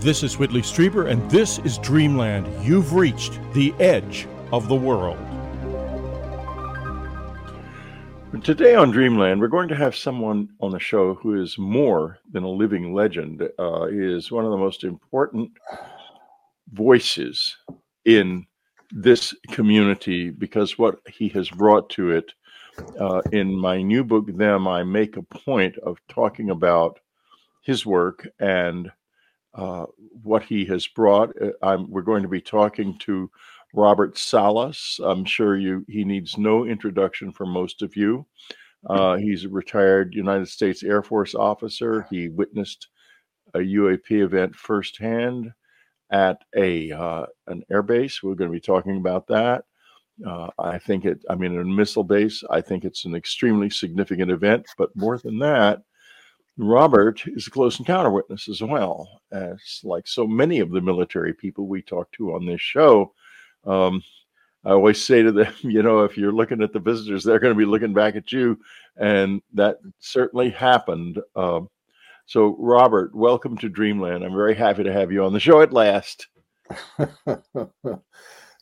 This is Whitley Strieber, and this is Dreamland. You've reached the edge of the world. Today on Dreamland, we're going to have someone on the show who is more than a living legend. Uh, is one of the most important voices in this community because what he has brought to it. Uh, in my new book, Them, I make a point of talking about his work and uh, what he has brought. Uh, we're going to be talking to Robert Salas. I'm sure you he needs no introduction for most of you. Uh, he's a retired United States Air Force officer. He witnessed a UAP event firsthand at a uh, an air base. We're going to be talking about that. Uh, I think it. I mean, a missile base. I think it's an extremely significant event. But more than that, Robert is a close encounter witness as well. As like so many of the military people we talk to on this show, um, I always say to them, you know, if you're looking at the visitors, they're going to be looking back at you, and that certainly happened. Uh, so, Robert, welcome to Dreamland. I'm very happy to have you on the show at last.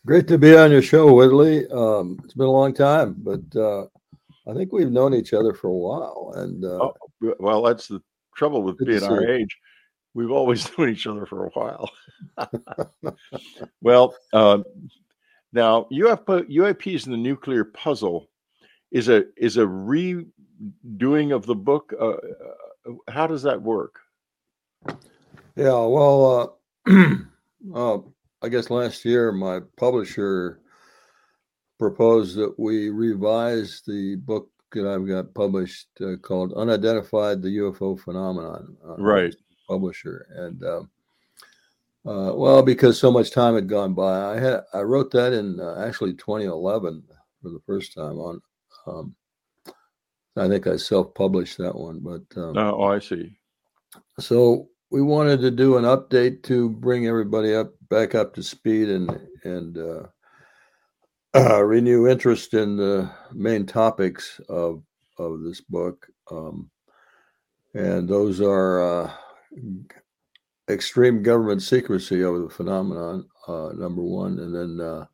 Great to be on your show, Whitley. Um, it's been a long time, but uh, I think we've known each other for a while. And uh, oh, well, that's the trouble with being our age we've always known each other for a while. well, uh, now UFO, UAPs in the nuclear puzzle is a is a redoing of the book. Uh, uh, how does that work? Yeah, well, uh, uh, I guess last year my publisher proposed that we revise the book that I've got published uh, called "Unidentified: The UFO Phenomenon." Uh, right publisher, and uh, uh, well, because so much time had gone by, I had I wrote that in uh, actually 2011 for the first time on. Um, I think I self-published that one, but um, oh, I see. So we wanted to do an update to bring everybody up back up to speed and and uh, renew interest in the main topics of of this book. Um, and those are uh, extreme government secrecy over the phenomenon, uh, number one, and then uh,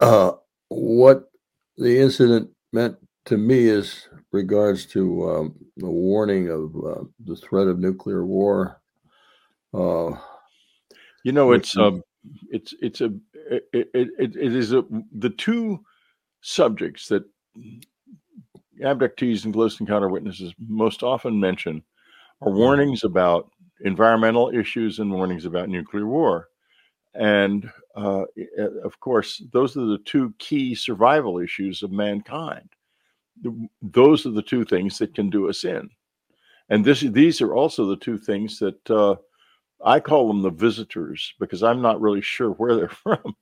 uh, what the incident meant to me is regards to um, the warning of uh, the threat of nuclear war. Uh, you know, it's um, it's it's a it, it, it is a, the two subjects that abductees and close encounter witnesses most often mention are mm-hmm. warnings about environmental issues and warnings about nuclear war. And uh, of course, those are the two key survival issues of mankind. Those are the two things that can do us in. And this, these are also the two things that uh, I call them the visitors because I'm not really sure where they're from.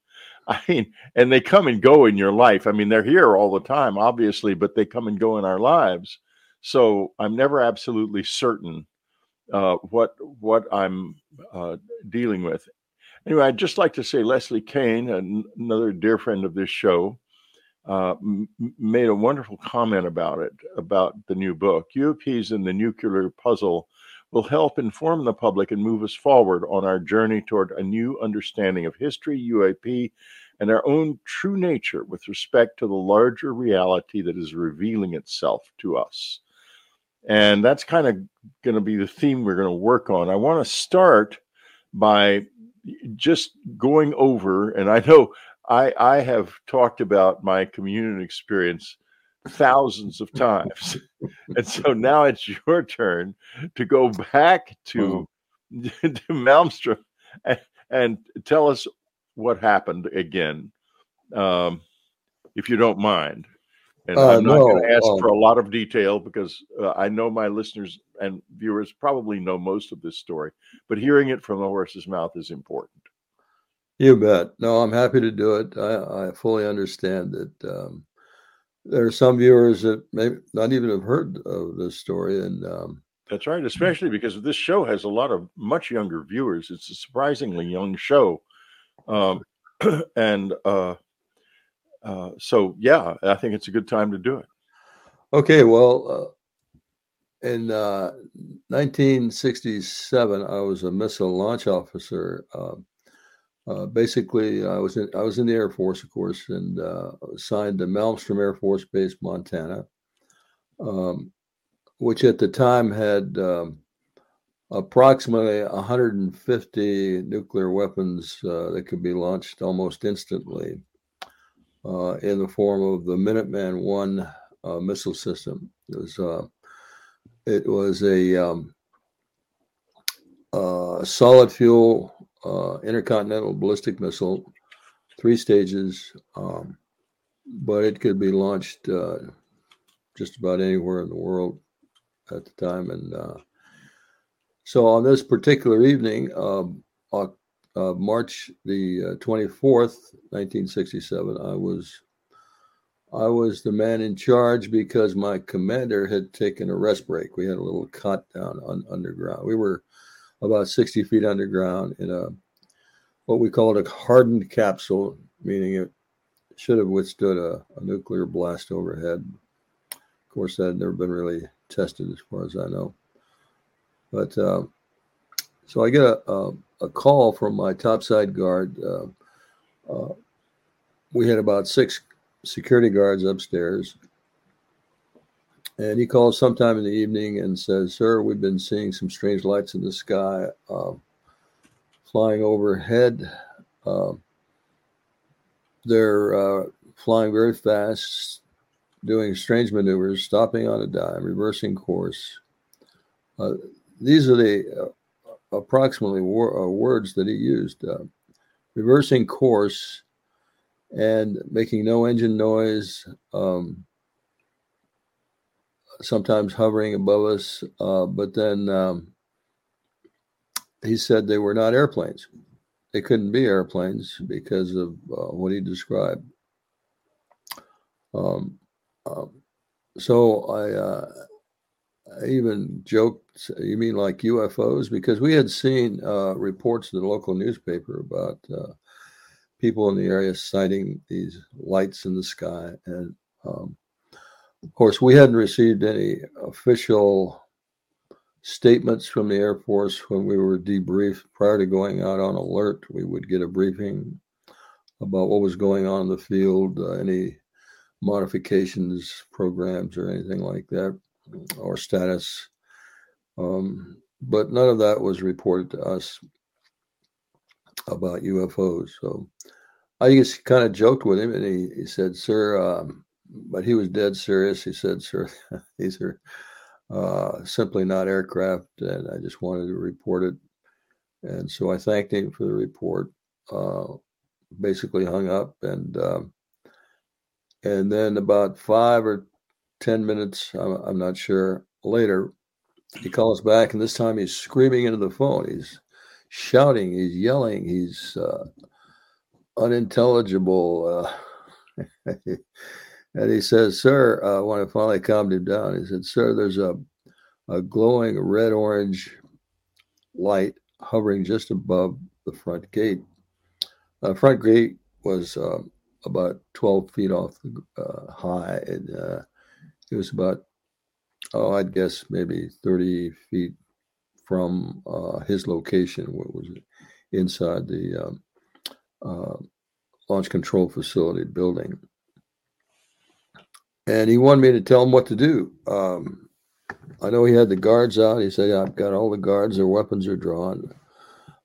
I mean, and they come and go in your life. I mean, they're here all the time, obviously, but they come and go in our lives. So I'm never absolutely certain uh, what what I'm uh, dealing with. Anyway, I'd just like to say Leslie Kean, another dear friend of this show, uh, m- made a wonderful comment about it, about the new book. UAPs in the nuclear puzzle will help inform the public and move us forward on our journey toward a new understanding of history, UAP, and our own true nature with respect to the larger reality that is revealing itself to us. And that's kind of going to be the theme we're going to work on. I want to start by just going over, and I know I, I have talked about my communion experience thousands of times. and so now it's your turn to go back to, to Malmstrom and, and, tell us what happened again, um, if you don't mind. And uh, I'm not no, going to ask um, for a lot of detail because uh, I know my listeners and viewers probably know most of this story, but hearing it from the horse's mouth is important. You bet. No, I'm happy to do it. I, I fully understand that um, there are some viewers that may not even have heard of this story, and um, that's right. Especially because this show has a lot of much younger viewers. It's a surprisingly young show, um, and uh, uh, so yeah, I think it's a good time to do it. Okay, well, uh, in uh, 1967, I was a missile launch officer. Uh, uh, basically, I was in I was in the Air Force, of course, and uh, assigned to Malmstrom Air Force Base, Montana, um, which at the time had um, approximately 150 nuclear weapons uh, that could be launched almost instantly uh, in the form of the Minuteman One uh, missile system. It was it was a um, solid fuel uh, intercontinental ballistic missile, three stages, um, but it could be launched just about anywhere in the world at the time. And uh, so on this particular evening, uh, March the twenty fourth, nineteen sixty seven, I was I was the man in charge because my commander had taken a rest break. We had a little cut down on, underground. We were about 60 feet underground in a what we called a hardened capsule, meaning it should have withstood a, a nuclear blast overhead. Of course, that had never been really tested as far as I know. But uh, so I get a, a, a, call from my topside guard. Uh, uh, we had about six security guards upstairs. And he calls sometime in the evening and says, Sir, we've been seeing some strange lights in the sky uh, flying overhead. Uh, they're uh, flying very fast, doing strange maneuvers, stopping on a dime, reversing course. Uh, these are the uh, approximately uh, words that he used. reversing course and making no engine noise, um, sometimes hovering above us. Uh, but then um, he said they were not airplanes. They couldn't be airplanes because of uh, what he described. Um, um so I, uh, I, even joked, you mean like UFOs? Because we had seen uh, reports in the local newspaper about uh, people in the area sighting these lights in the sky. And um, of course, we hadn't received any official statements from the Air Force when we were debriefed prior to going out on alert. We would get a briefing about what was going on in the field, uh, any modifications, programs, or anything like that, or status. Um, but none of that was reported to us about UFOs. So I just kind of joked with him, and he, he said, "Sir," um, but he was dead serious. He said, "Sir, these are uh, simply not aircraft," and I just wanted to report it. And so I thanked him for the report. Uh, basically hung up, and um, and then about five or ten minutes, I'm, I'm not sure later, he calls back, and this time he's screaming into the phone. He's shouting, he's yelling, he's uh, unintelligible. And he says, Sir, uh, when I finally calmed him down, he said, Sir, there's a, a glowing red orange light hovering just above the front gate. The uh, front gate was uh, about 12 feet off the, uh, high, and uh, it was about, oh, I'd guess maybe 30 feet from uh, his location, what was it, inside the um, launch control facility building. And he wanted me to tell him what to do. Um, I know he had the guards out. He said, I've got all the guards, their weapons are drawn.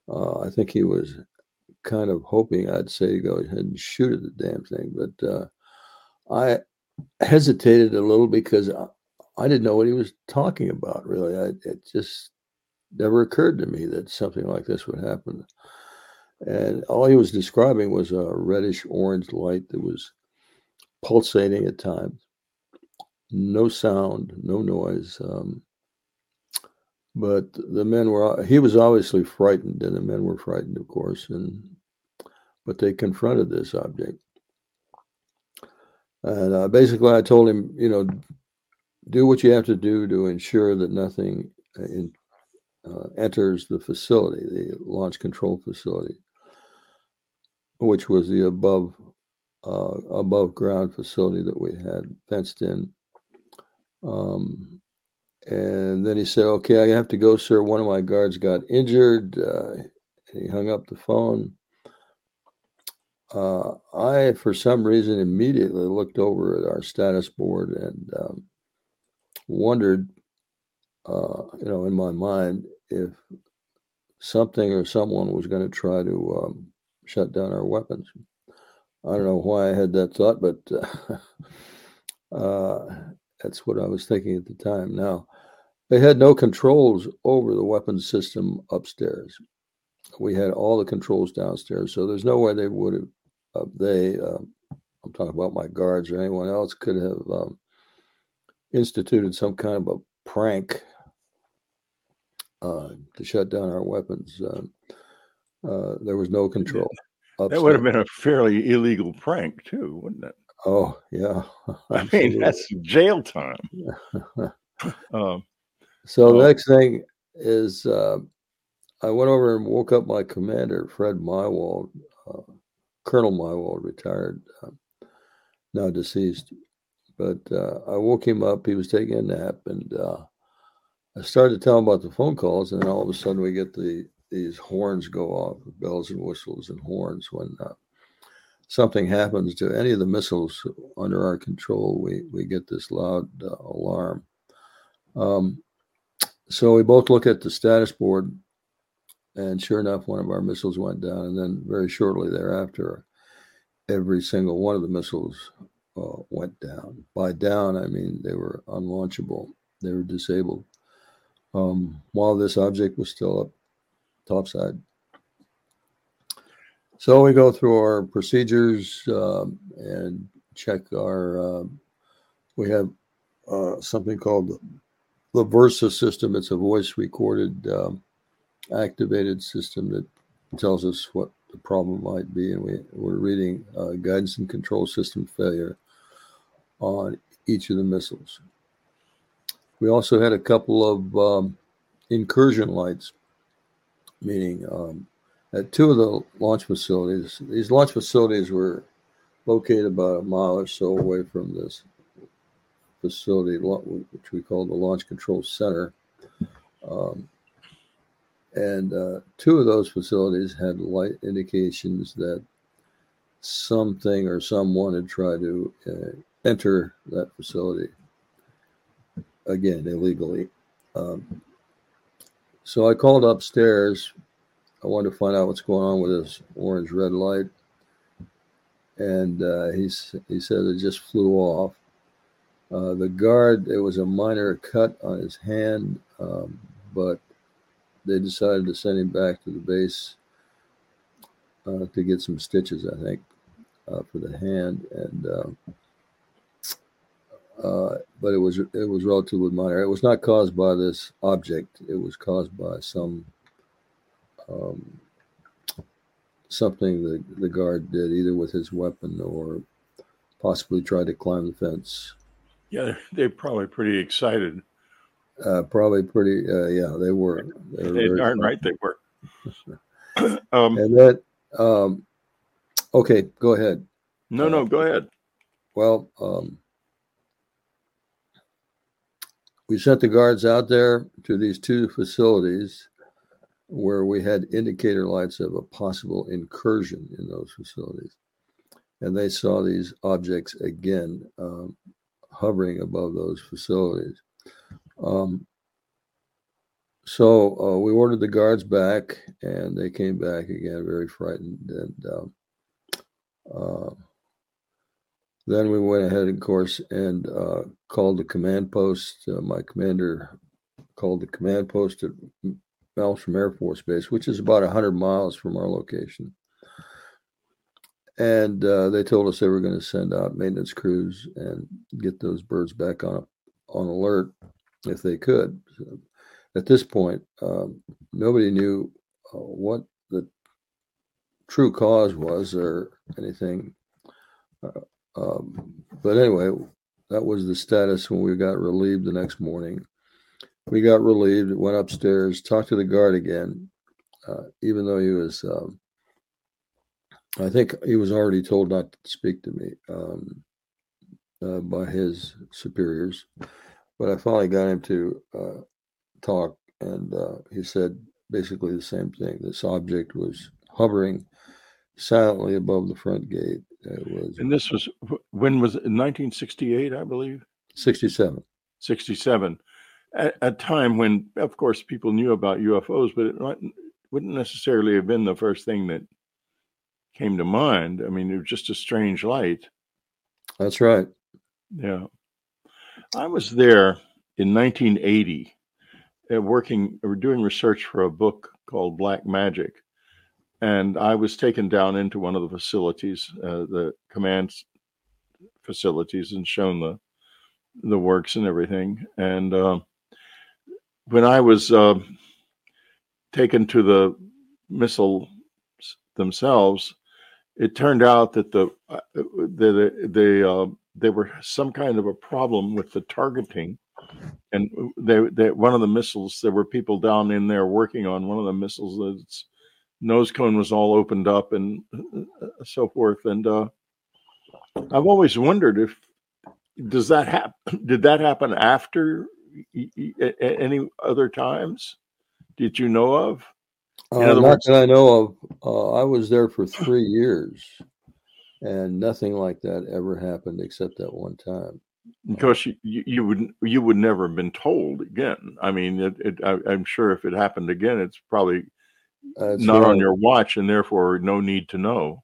Uh, I think he was kind of hoping I'd say go ahead and shoot at the damn thing. But uh, I hesitated a little because I, didn't know what he was talking about, really. I, it just never occurred to me that something like this would happen. And all he was describing was a reddish orange light that was pulsating at times. No sound, no noise. Um, but the men were, he was obviously frightened, and the men were frightened, of course. And, but they confronted this object. And uh, basically, I told him, you know, do what you have to do to ensure that nothing in, uh, enters the facility, the launch control facility which was the above uh, above ground facility that we had fenced in. Um, and then he said, "Okay, I have to go, sir. One of my guards got injured." Uh, he hung up the phone. Uh, I, for some reason, immediately looked over at our status board and um, wondered, uh, you know, in my mind, if something or someone was going to try to um, shut down our weapons. I don't know why I had that thought, but uh, that's what I was thinking at the time. Now, they had no controls over the weapons system upstairs. We had all the controls downstairs, so there's no way they would have. Uh, they, uh, I'm talking about my guards or anyone else, could have um, instituted some kind of a prank uh, to shut down our weapons. Um, uh, there was no control. Upstairs. That would have been a fairly illegal prank, too, wouldn't it? Oh yeah, I mean that's jail time. um, so the next thing is uh, I went over and woke up my commander, Fred Meiwald, uh, Colonel Meiwald, retired, uh, now deceased. But uh, I woke him up. He was taking a nap, and uh, I started to tell him about the phone calls, and then all of a sudden we get the these horns go off, bells and whistles and horns when uh, something happens to any of the missiles under our control. We we get this loud uh, alarm. Um, so we both look at the status board, and sure enough, one of our missiles went down, and then very shortly thereafter, every single one of the missiles uh, went down. By down, I mean they were unlaunchable; they were disabled um, while this object was still up topside. So we go through our procedures um, and check our. Uh, we have uh, something called the Versa system. It's a voice recorded, um, activated system that tells us what the problem might be, and we we're reading uh, guidance and control system failure on each of the missiles. We also had a couple of um, incursion lights, meaning um, at two of the launch facilities. These launch facilities were located about a mile or so away from this facility, which we call the Launch Control Center. Um, and uh, two of those facilities had light indications that something or someone had tried to uh, enter that facility again illegally. Um, so I called upstairs. I wanted to find out what's going on with this orange red light, and uh, he he said it just flew off. Uh, the guard, there was a minor cut on his hand, um, but they decided to send him back to the base uh, to get some stitches, I think, uh, for the hand. And uh, uh, but it was it was relatively minor. It was not caused by this object. It was caused by some um, something the the guard did, either with his weapon or possibly tried to climb the fence. Yeah, they're probably pretty excited. Uh, probably pretty. Uh, yeah, they were. They, were they darn right they were. um, and that. Um, okay, go ahead. No, no, go ahead. Well, um, we sent the guards out there to these two facilities where we had indicator lights of a possible incursion in those facilities. And they saw these objects again um, hovering above those facilities. Um, so uh, we ordered the guards back, and they came back again, very frightened. And um, uh, then we went ahead, of course, and uh, called the command post. Uh, my commander called the command post at Malmstrom Air Force Base, which is about 100 miles from our location. And uh, they told us they were going to send out maintenance crews and get those birds back on on alert if they could. So at this point, um, nobody knew uh, what the true cause was or anything. Uh, um, but anyway, that was the status when we got relieved the next morning. We got relieved, went upstairs, talked to the guard again, uh, even though he was, um, I think he was already told not to speak to me um, uh, by his superiors. But I finally got him to uh, talk, and uh, he said basically the same thing. This object was hovering silently above the front gate. It was, and this was when was it? 1968, I believe. 67. 67. At a time when, of course, people knew about UFOs, but it wouldn't necessarily have been the first thing that came to mind. I mean, it was just a strange light. That's right. Yeah. I was there in 1980, uh, working or doing research for a book called Black Magic. And I was taken down into one of the facilities, uh, the command facilities, and shown the the works and everything. And uh, when I was uh, taken to the missiles themselves, it turned out that the uh, the the uh, there were some kind of a problem with the targeting, and they, they one of the missiles there were people down in there working on one of the missiles. Its nose cone was all opened up and uh, so forth. And uh, I've always wondered if does that happen? Did that happen after any other times? Did you know of? Uh, not words, that I know of. Uh, I was there for three years, and nothing like that ever happened except that one time. Because you, you would you would never have been told again. I mean, it, it, I, am sure if it happened again, it's probably That's not right. on your watch, and therefore no need to know.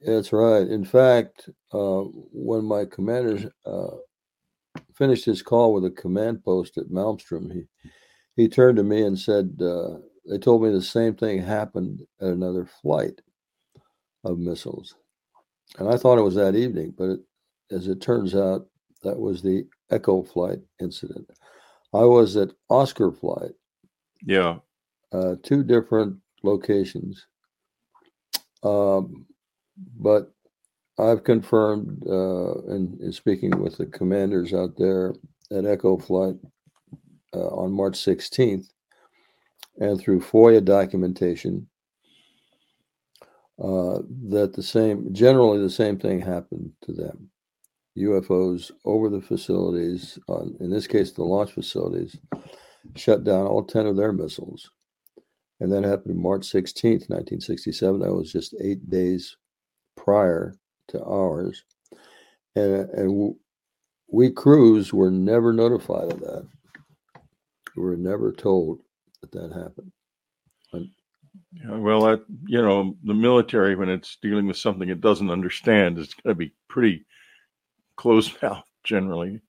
That's right. In fact, uh, when my commander uh, finished his call with a command post at Malmstrom, he he turned to me and said, uh, "They told me the same thing happened at another flight of missiles." And I thought it was that evening, but it, as it turns out, that was the Echo flight incident. I was at Oscar flight. Yeah. Uh, two different locations. Um, but I've confirmed uh, in, in, speaking with the commanders out there at Echo Flight uh, on March 16th and through FOIA documentation uh, that the same, generally the same thing happened to them. UFOs over the facilities, in this case, the launch facilities, shut down all 10 of their missiles. And that happened March 16th, 1967. That was just eight days prior to ours. And, and we crews were never notified of that. We were never told that that happened. Yeah, well, that you know, the military when it's dealing with something it doesn't understand is going to be pretty closed mouth generally,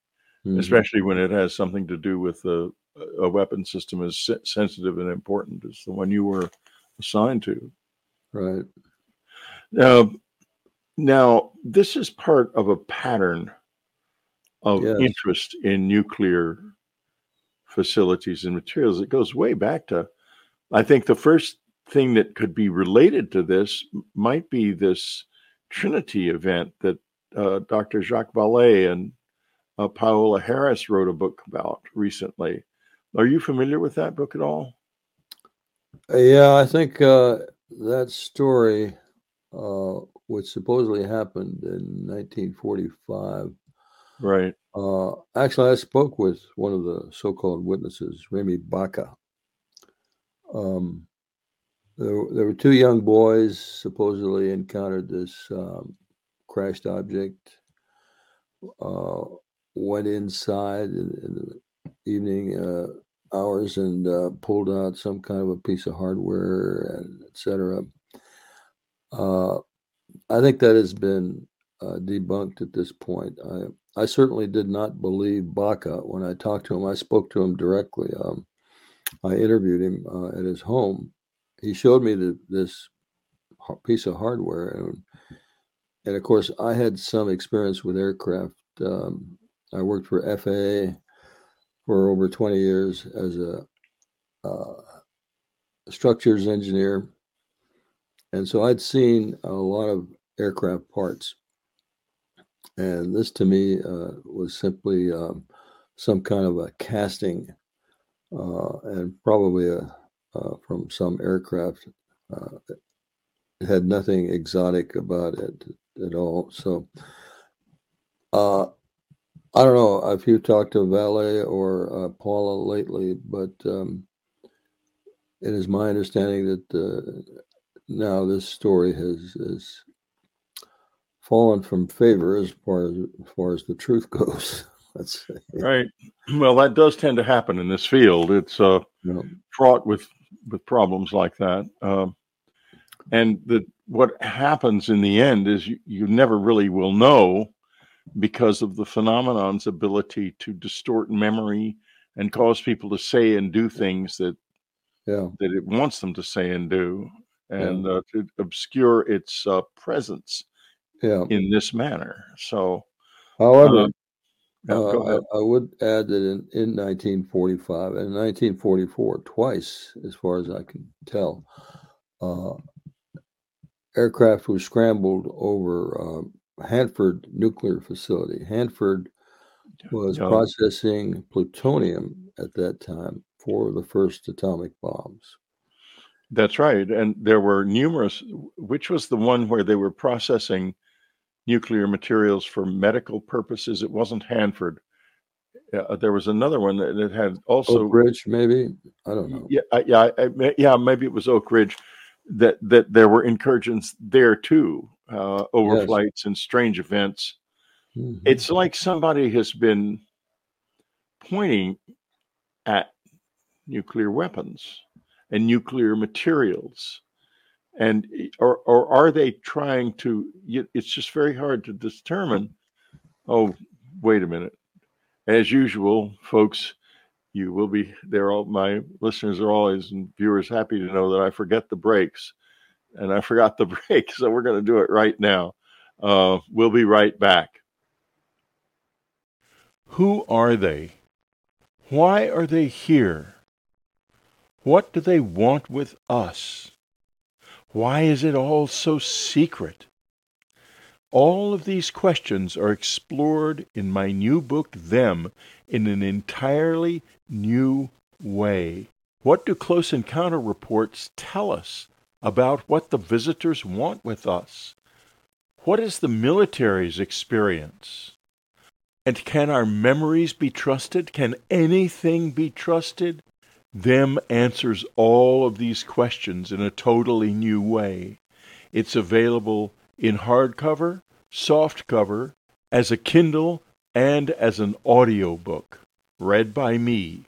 mm-hmm. especially when it has something to do with a, a weapon system as sensitive and important as the one you were assigned to. Right. Now, now this is part of a pattern of yes. interest in nuclear facilities and materials. It goes way back to, I think, the first thing that could be related to this might be this Trinity event that uh, Dr. Jacques Vallée and uh, Paola Harris wrote a book about recently. Are you familiar with that book at all? Yeah, I think uh, that story, uh, which supposedly happened in 1945. Right. Uh, actually, I spoke with one of the so-called witnesses, Reme Baca. Um, there, there were two young boys supposedly encountered this um, crashed object. Uh, went inside in, in the evening uh, hours and uh, pulled out some kind of a piece of hardware and etc. Uh, I think that has been uh, debunked at this point. I, I certainly did not believe Baca when I talked to him. I spoke to him directly. Um, I interviewed him uh, at his home he showed me the, this piece of hardware, and, and of course, I had some experience with aircraft. Um, I worked for FAA for over 20 years as a uh, structures engineer, and so I'd seen a lot of aircraft parts. And this to me uh, was simply um, some kind of a casting uh, and probably a uh, from some aircraft. Uh, it had nothing exotic about it at all. So uh, I don't know if you talked to Vallée or uh, Paola lately, but um, it is my understanding that uh, now this story has, has fallen from favor as far as, as far as the truth goes. Let's say. Right. Well, that does tend to happen in this field. It's uh, yeah. fraught with with problems like that. Um, and the what happens in the end is you, you never really will know because of the phenomenon's ability to distort memory and cause people to say and do things that yeah. that it wants them to say and do, and yeah. uh, to obscure its uh, presence yeah. in this manner. So, however, uh, I, I, would add that in, in 1945 and 1944, twice, as far as I can tell, uh, aircraft was scrambled over um, Hanford nuclear facility. Hanford was processing plutonium at that time for the first atomic bombs. That's right. And there were numerous, which was the one where they were processing nuclear materials for medical purposes. It wasn't Hanford. Uh, there was another one that, that had also Oak Ridge, maybe. I don't know. Yeah, yeah, I, yeah. Maybe it was Oak Ridge. That that there were incursions there too, uh, overflights yes. and strange events. Mm-hmm. It's like somebody has been pointing at nuclear weapons and nuclear materials. And or, or are they trying to it's just very hard to determine oh wait a minute. As usual folks you will be there all my listeners are always and viewers happy to know that i forget the breaks. And i forgot the break so we're going to do it right now. Uh, we'll be right back. Who are they? Why are they here what do they want with us? Why is it all so secret? All of these questions are explored in my new book, Them, in an entirely new way. What do close encounter reports tell us about what the visitors want with us? What is the military's experience? And can our memories be trusted? Can anything be trusted? Them answers all of these questions in a totally new way. It's available in hardcover, softcover, as a Kindle, and as an audio book, read by me.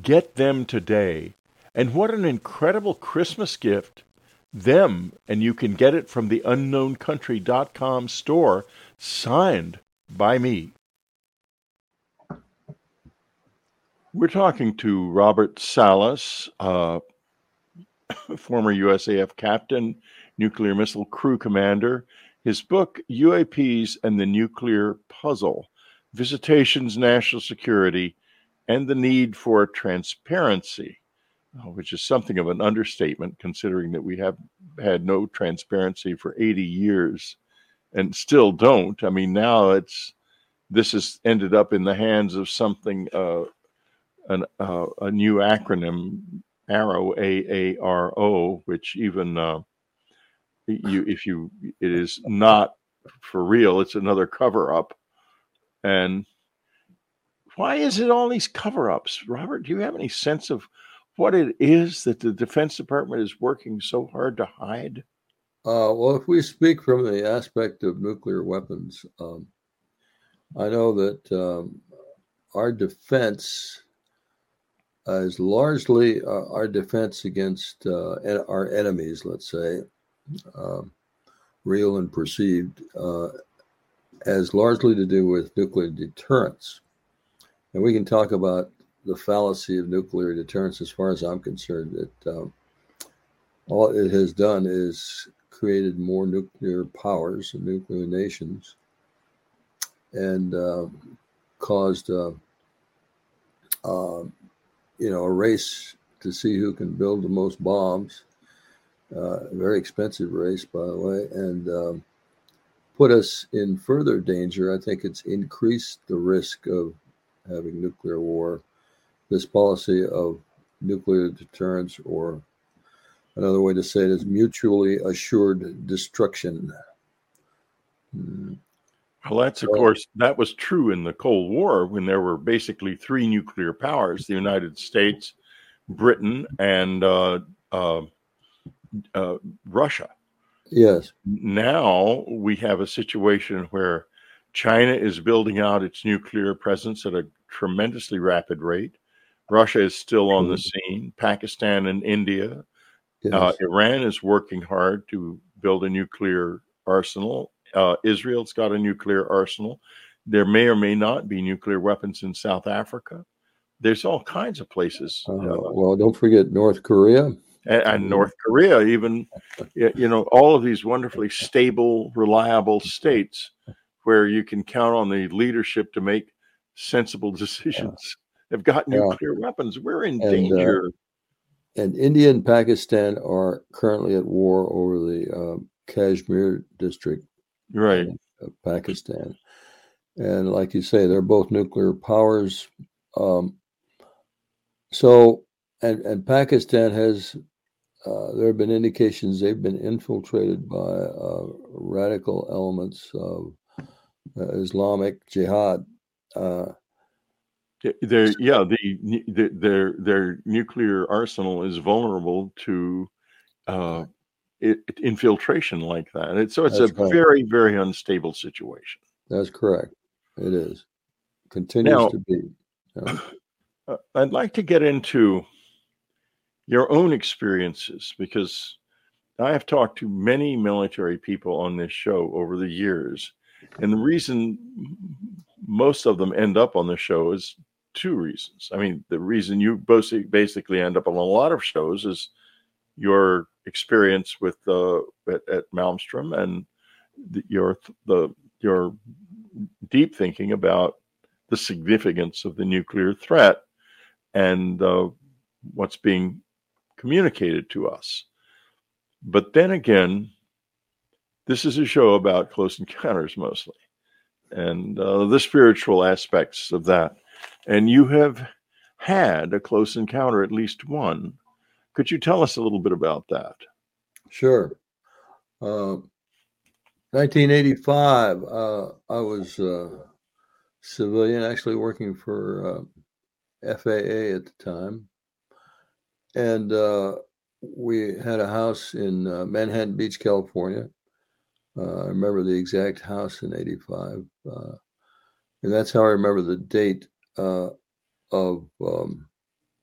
Get them today. And what an incredible Christmas gift! Them, and you can get it from the unknowncountry.com store, signed by me. We're talking to Robert Salas, uh, former USAF captain, nuclear missile crew commander. His book, UAPs and the Nuclear Puzzle Visitations, National Security, and the Need for Transparency, uh, which is something of an understatement considering that we have had no transparency for 80 years and still don't. I mean, now it's this has ended up in the hands of something uh, an, uh, a new acronym, AARO, A A R O, which even uh, you, if you, it is not for real. It's another cover up. And why is it all these cover ups, Robert? Do you have any sense of what it is that the Defense Department is working so hard to hide? Uh, well, if we speak from the aspect of nuclear weapons, um, I know that um, our defense uh, is largely uh, our defense against uh, en- our enemies, let's say, um, real and perceived, uh, has largely to do with nuclear deterrence. And we can talk about the fallacy of nuclear deterrence as far as I'm concerned, that um, all it has done is created more nuclear powers and nuclear nations and uh, caused uh, uh, you know, a race to see who can build the most bombs. Uh, very expensive race, by the way, and um, put us in further danger. I think it's increased the risk of having nuclear war. This policy of nuclear deterrence, or another way to say it is mutually assured destruction. Hmm. Well, that's of so, course that was true in the Cold War when there were basically three nuclear powers: the United States, Britain, and uh, uh, uh, Russia. Yes. Now we have a situation where China is building out its nuclear presence at a tremendously rapid rate. Russia is still on the mm-hmm. scene. Pakistan and India. Uh, yes. Uh, Iran is working hard to build a nuclear arsenal. Uh, Israel's got a nuclear arsenal. There may or may not be nuclear weapons in South Africa. There's all kinds of places. Uh, well, don't forget North Korea. And, and. North Korea, even, you know, all of these wonderfully stable, reliable states where you can count on the leadership to make sensible decisions yeah. have got nuclear yeah. weapons. We're in and, uh, danger. Uh, and India and Pakistan are currently at war over the uh, Kashmir district, right, Pakistan. And like you say, they're both nuclear powers. Um, so, and and Pakistan has uh, there have been indications they've been infiltrated by uh, radical elements of uh, Islamic Jihad. Uh, their yeah, the, the, their their nuclear arsenal is vulnerable to it, infiltration like that. And so it's a correct. very very unstable situation. That's correct. It is continues now, to be. Yeah. Uh, I'd like to get into your own experiences because I have talked to many military people on this show over the years and the reason most of them end up on the show is two reasons. I mean, the reason you basically end up on a lot of shows is your experience with uh, at, at Malmstrom and the, your the your deep thinking about the significance of the nuclear threat and uh, what's being communicated to us. But then again, this is a show about close encounters mostly and uh, the spiritual aspects of that. And you have had a close encounter, at least one. Could you tell us a little bit about that? Sure. Uh, 1985, uh, I was a uh, civilian, actually working for uh, FAA at the time. And uh, we had a house in Manhattan Beach, California uh, I remember the exact house in 85. Uh, and that's how I remember the date uh, of um,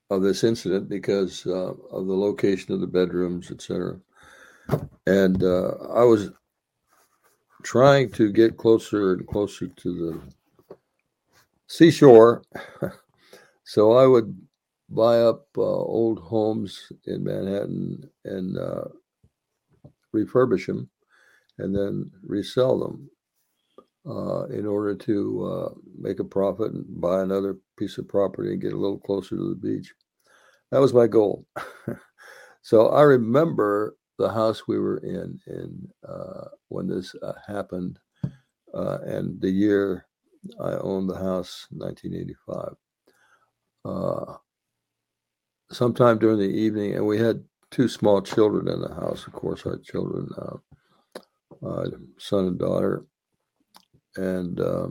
of this incident because uh, of the location of the bedrooms, etc. And uh, I was trying to get closer and closer to the seashore. so I would buy up uh, old homes in Manhattan and refurbish them and then resell them uh, in order to uh, make a profit and buy another piece of property and get a little closer to the beach. That was my goal. so I remember the house we were in in uh, when this uh, happened, uh, and the year I owned the house, 1985. Uh, sometime during the evening, and we had two small children in the house. Of course, our children son and daughter. And uh,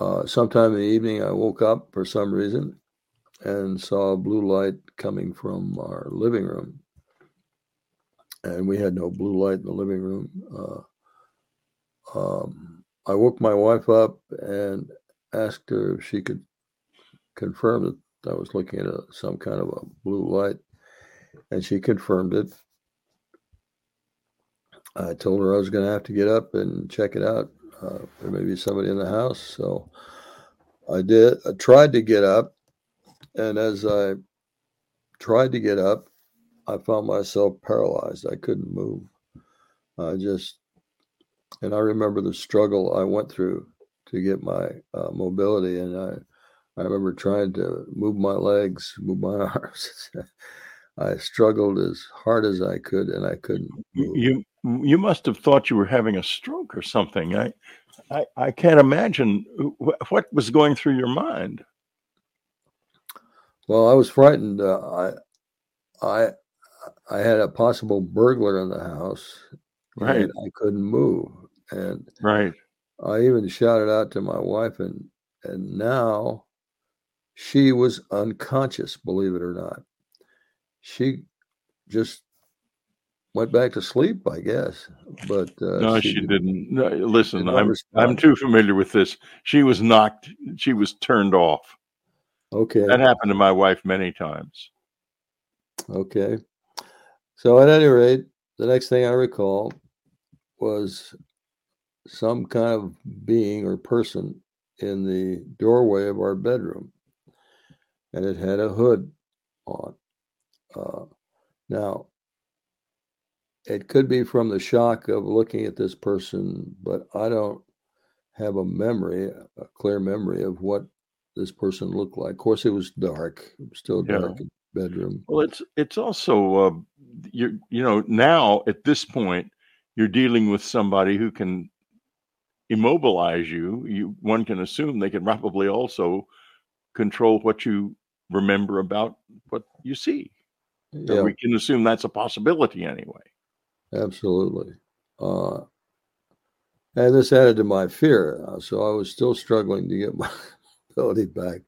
uh, sometime in the evening, I woke up for some reason and saw a blue light coming from our living room. And we had no blue light in the living room. Uh, um, I woke my wife up and asked her if she could confirm that I was looking at a, some kind of a blue light. And she confirmed it. I told her I was going to have to get up and check it out. Uh, there may be somebody in the house. So I did. I tried to get up. And as I tried to get up, I found myself paralyzed. I couldn't move. I just, and I remember the struggle I went through to get my uh, mobility. And I, I remember trying to move my legs, move my arms. I struggled as hard as I could, and I couldn't. Move. You you must have thought you were having a stroke or something. I I, I can't imagine what was going through your mind. Well, I was frightened. Uh, I I I had a possible burglar in the house, right? I couldn't move, and right. I even shouted out to my wife, and and now she was unconscious. Believe it or not, she just went back to sleep, I guess. But uh, no, she, she didn't. No, listen, did I'm respond. I'm too familiar with this. She was knocked. She was turned off. Okay, that happened to my wife many times. Okay, so at any rate, the next thing I recall was some kind of being or person in the doorway of our bedroom, and it had a hood on. Uh, now, it could be from the shock of looking at this person, but I don't have a memory, a clear memory of what this person looked like. Of course, it was dark, still dark yeah. bedroom. Well, it's it's also uh, you you know now at this point you're dealing with somebody who can immobilize you. You one can assume they can probably also control what you remember about what you see. Yeah. we can assume that's a possibility anyway. Absolutely. Uh, and this added to my fear. Uh, so I was still struggling to get my ability back.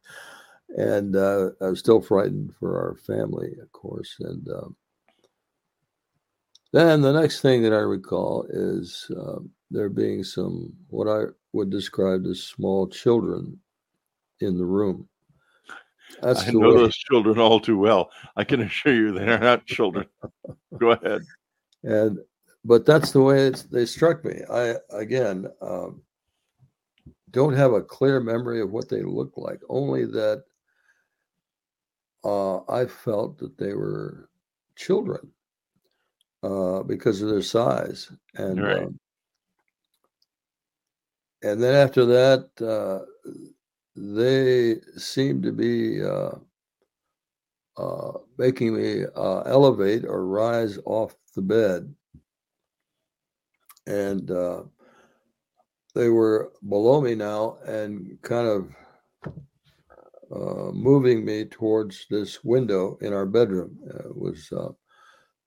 And uh, I was still frightened for our family, of course. And um, then the next thing that I recall is uh, there being some, what I would describe as small children in the room. That's I know way. those children all too well. I can assure you they are not children. Go ahead and but that's the way they struck me. I again um, don't have a clear memory of what they looked like. Only that uh, I felt that they were children uh, because of their size, and right. um, and then after that, uh, they seemed to be uh, uh, making me uh, elevate or rise off the bed. And uh, they were below me now and kind of uh, moving me towards this window in our bedroom. Uh, it was uh,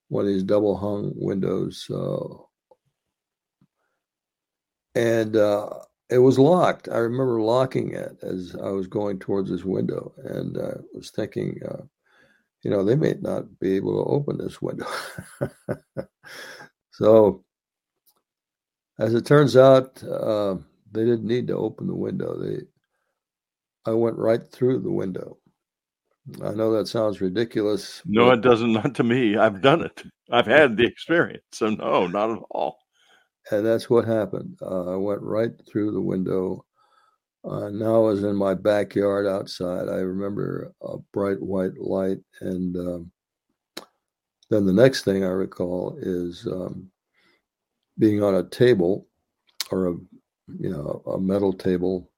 one of these double hung windows. Uh, and uh, it was locked. I remember locking it as I was going towards this window and I was thinking, you know, they may not be able to open this window. so, as it turns out, uh, they didn't need to open the window. They, I went right through the window. I know that sounds ridiculous. No, it doesn't. Not to me. I've done it. I've had the experience. So no, not at all. And that's what happened. Uh, I went right through the window uh, now I was in my backyard outside. I remember a bright white light. And um, then the next thing I recall is um, being on a table or a, you know, a metal table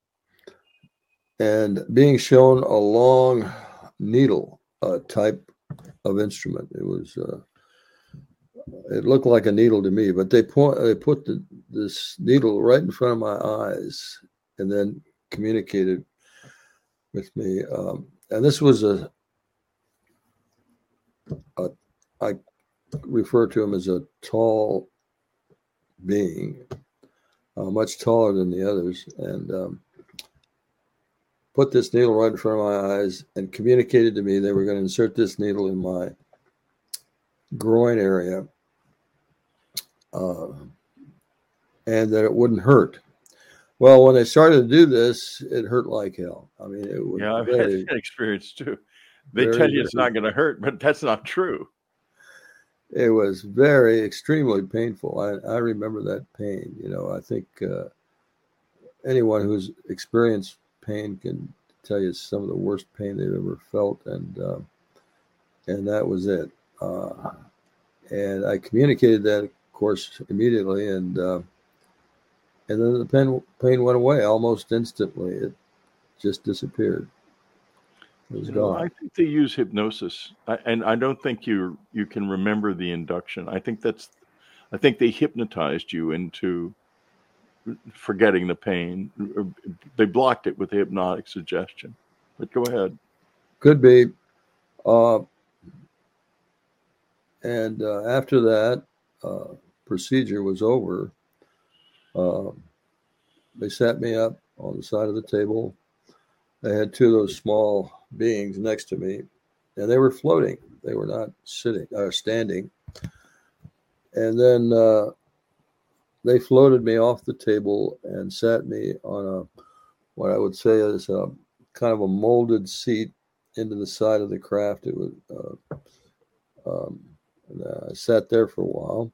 and being shown a long needle uh, type of instrument. It was, uh, it looked like a needle to me, but they point, they put the, this needle right in front of my eyes and then communicated with me. Um, and this was a, a, I refer to him as a tall being, uh, much taller than the others, and um, put this needle right in front of my eyes and communicated to me they were going to insert this needle in my groin area uh, and that it wouldn't hurt. Well, when I started to do this, it hurt like hell. I mean, it was yeah, I've had that experience too. They tell you it's not going to hurt, but that's not true. It was very extremely painful. I, I remember that pain. You know, I think uh, anyone who's experienced pain can tell you some of the worst pain they've ever felt, and uh, and that was it. Uh, and I communicated that, of course, immediately, and uh, and then the pain pain went away almost instantly. It just disappeared. It was you gone. Know, I think they use hypnosis, I, and I don't think you you can remember the induction. I think that's, I think they hypnotized you into forgetting the pain. They blocked it with hypnotic suggestion. But go ahead. Could be. Uh, and uh, after that uh, procedure was over, Um, they sat me up on the side of the table. They had two of those small beings next to me, and they were floating. They were not sitting or uh, standing. And then uh, they floated me off the table and sat me on a what I would say is a kind of a molded seat into the side of the craft. It was. Uh, um, I sat there for a while,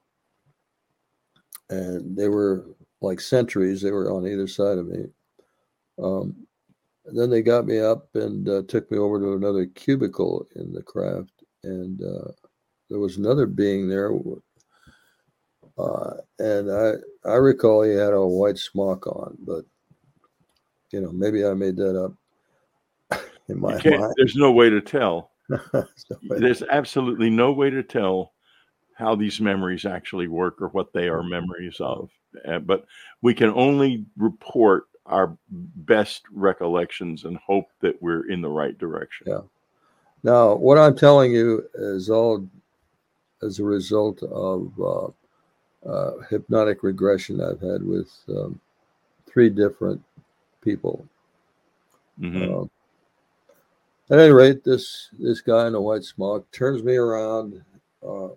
and they were like sentries. They were on either side of me. Um, then they got me up and uh, took me over to another cubicle in the craft, and uh, there was another being there. Uh, and I I recall he had a white smock on, but you know maybe I made that up in my mind. There's no way to tell. there's absolutely no way to tell how these memories actually work or what they are memories of. Uh, but we can only report our best recollections and hope that we're in the right direction. Yeah. Now, what I'm telling you is all as a result of uh, uh, hypnotic regression I've had with um, three different people. Mm-hmm. Uh, at any rate, this this guy in a white smock turns me around uh,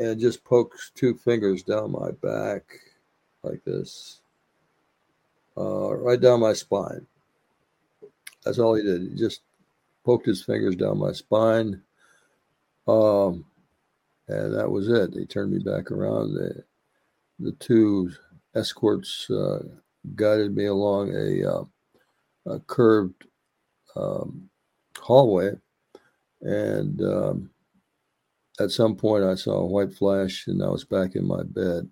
and just pokes two fingers down my back like this, uh, right down my spine. That's all he did. He just poked his fingers down my spine. Um, and that was it. He turned me back around. The, the two escorts uh, guided me along a, uh, a curved um, hallway. And um, at some point, I saw a white flash and I was back in my bed.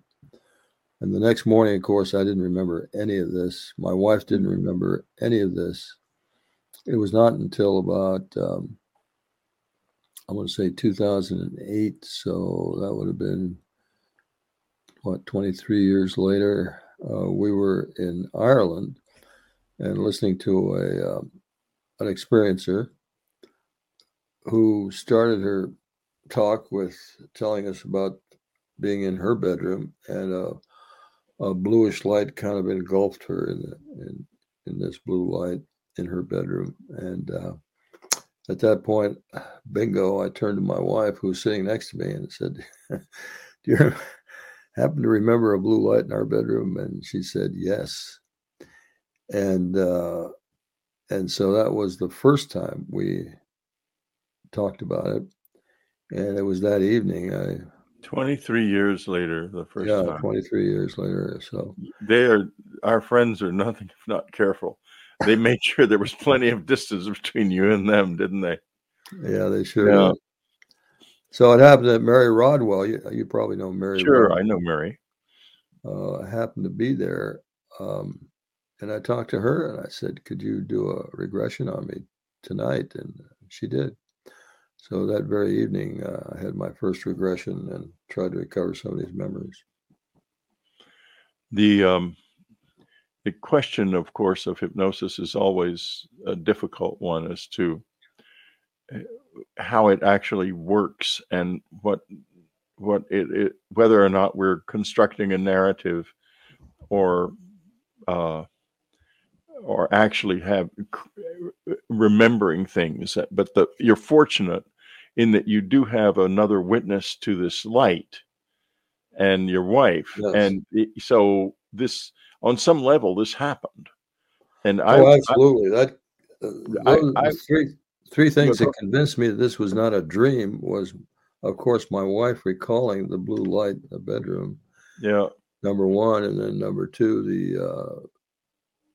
And the next morning, of course, I didn't remember any of this. My wife didn't remember any of this. It was not until about, um, I want to say 2008. So that would have been, what, 23 years later. Uh, we were in Ireland and listening to a um, an experiencer who started her talk with telling us about being in her bedroom and a, a bluish light kind of engulfed her in, the, in, in this blue light in her bedroom. And uh, at that point, bingo, I turned to my wife who was sitting next to me and said, Do you happen to remember a blue light in our bedroom? And she said, Yes. And uh, and so that was the first time we talked about it and it was that evening i 23 years later the first yeah time. 23 years later so they are our friends are nothing if not careful they made sure there was plenty of distance between you and them didn't they yeah they sure yeah. so it happened that mary rodwell you, you probably know mary sure rodwell, i know mary uh, happened to be there um, and I talked to her and I said, Could you do a regression on me tonight? And she did. So that very evening, uh, I had my first regression and tried to recover some of these memories. The um, the question, of course, of hypnosis is always a difficult one as to eh, how it actually works and what what it, it whether or not we're constructing a narrative or uh, or actually have remembering things but the you're fortunate in that you do have another witness to this light and your wife. Yes. and it, so this on some level this happened. And oh, I absolutely. I, that uh, I, I, three three things that convinced me that this was not a dream was of course my wife recalling the blue light in the bedroom. Yeah. Number one and then number two the uh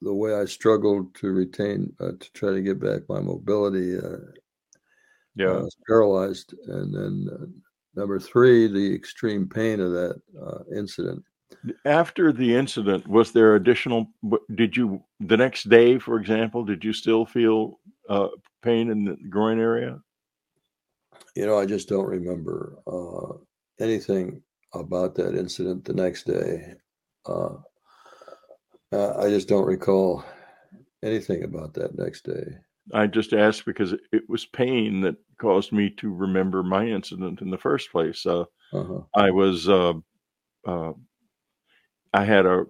the way I struggled to retain uh, to try to get back my mobility. Uh, yeah, I was paralyzed, and then uh, number three, the extreme pain of that uh, incident. After the incident, was there additional? Did you the next day, for example, did you still feel uh, pain in the groin area? You know, I just don't remember uh, anything about that incident the next day. Uh, I just don't recall anything about that next day. I just asked because it was pain that caused me to remember my incident in the first place. Uh, uh-huh. I was, uh, uh, I had a,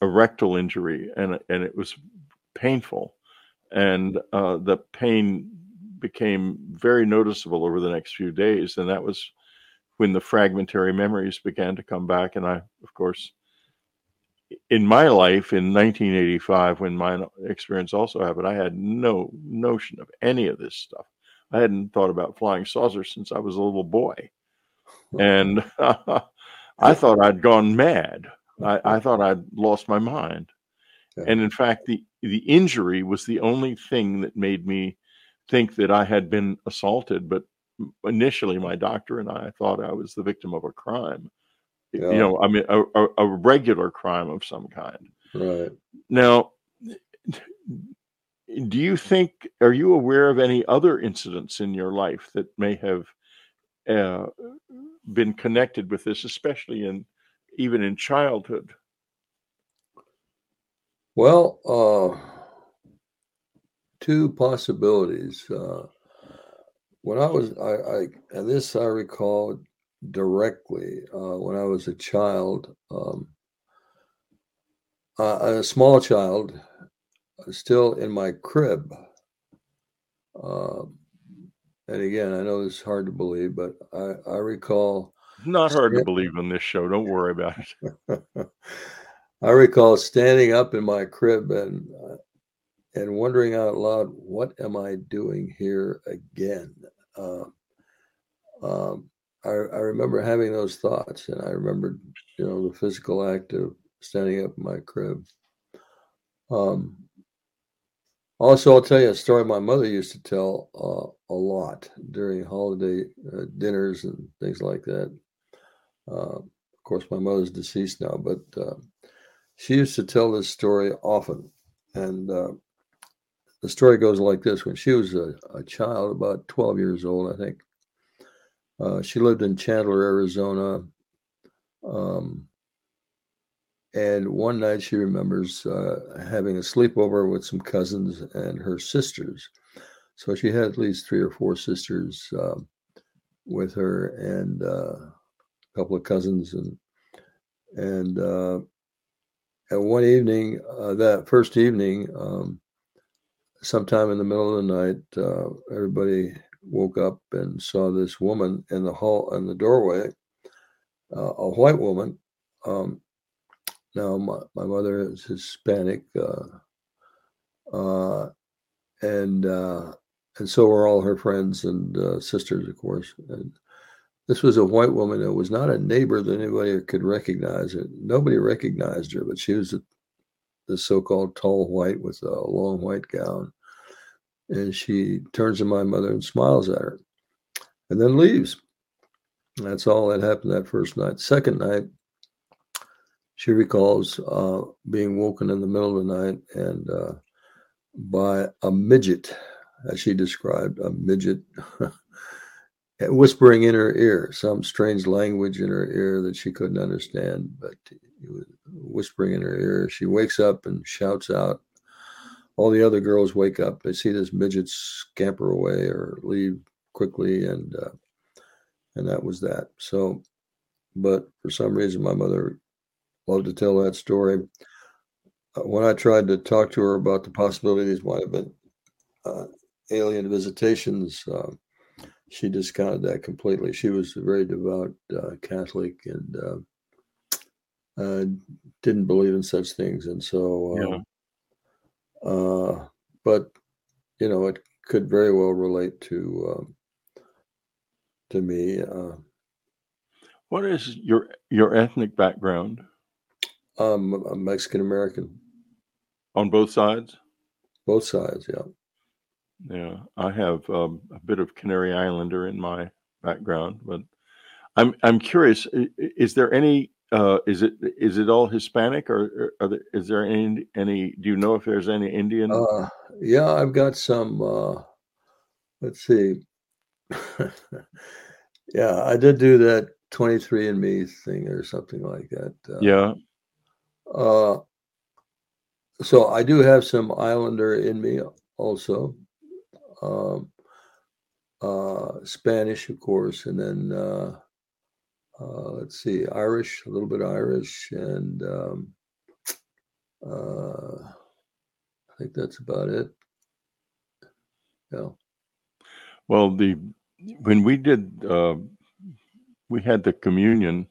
a rectal injury and and it was painful, and uh, the pain became very noticeable over the next few days, and that was when the fragmentary memories began to come back. And I, of course, in my life in 1985, when my experience also happened, I had no notion of any of this stuff. I hadn't thought about flying saucers since I was a little boy. And I thought I'd gone mad. I, mm-hmm. I, thought I'd lost my mind. And in fact, the, the injury was the only thing that made me think that I had been assaulted. But initially, my doctor and I thought I was the victim of a crime. Yeah. You know, I mean, a, a, a regular crime of some kind. Right. Now, do you think are you aware of any other incidents in your life that may have uh, been connected with this especially in even in childhood well uh, two possibilities uh, when i was I, I and this i recall directly uh, when i was a child um, a small child still in my crib. Uh, and again, I know it's hard to believe, but I, I recall. Not hard to believe on this show. Don't worry about it. I recall standing up in my crib and uh, and wondering out loud, "What am I doing here again?" Uh, um, I, I remember having those thoughts, and I remember, you know, the physical act of standing up in my crib. Um, also, I'll tell you a story my mother used to tell uh, a lot during holiday uh, dinners and things like that. Uh, of course, my mother's deceased now, but uh, she used to tell this story often. And uh, the story goes like this when she was a, a child, about 12 years old, I think, uh, she lived in Chandler, Arizona. Um, and one night she remembers uh, having a sleepover with some cousins and her sisters. So she had at least three or four sisters uh, with her and uh, a couple of cousins. And, and uh, at one evening, uh, that first evening, um, sometime in the middle of the night, everybody woke up and saw this woman in the hall in the doorway, a white woman. Um, now, my, my mother is Hispanic, uh, uh, and uh, and so were all her friends and uh, sisters, of course. And this was a white woman that was not a neighbor that anybody could recognize. It nobody recognized her, but she was the so-called tall white with a long white gown, and she turns to my mother and smiles at her, and then leaves. That's all that happened that first night. Second night, she recalls uh, being woken in the middle of the night and uh, by a midget, as she described, a midget whispering in her ear some strange language in her ear that she couldn't understand, but whispering in her ear. She wakes up and shouts out. All the other girls wake up. They see this midget scamper away or leave quickly, and uh, and that was that. So, but for some reason, my mother loved to tell that story. Uh, when I tried to talk to her about the possibility these might have been uh, alien visitations, uh, she discounted that completely. She was a very devout uh, Catholic and uh, uh, didn't believe in such things, and so. Yeah. But you know, it could very well relate to um, to me. Uh, what is your your ethnic background? Um, I'm Mexican American. On both sides? Both sides, yeah. Yeah, I have um, a bit of Canary Islander in my background, but I'm I'm curious. Is there any? Uh, is it is it all Hispanic, or, or there, is there any any? Do you know if there's any Indian? Uh, yeah, I've got some. Uh, let's see. yeah, I did do that 23andMe thing or something like that. Uh, yeah, uh, so I do have some Islander in me also. Um, uh, Spanish, of course, and then uh, let's see, Irish, a little bit Irish, and um, uh, I think that's about it. Yeah. Well, the when we did, uh, we had the communion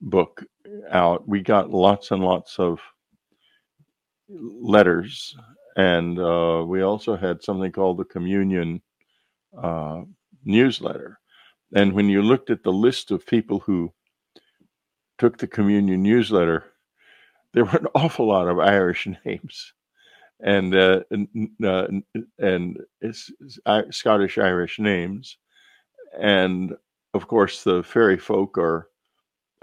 book out. We got lots and lots of letters, and uh, we also had something called the communion uh, newsletter. And when you looked at the list of people who took the communion newsletter, there were an awful lot of Irish names and uh, and, uh, and it's, it's Scottish Irish names, and of course the fairy folk are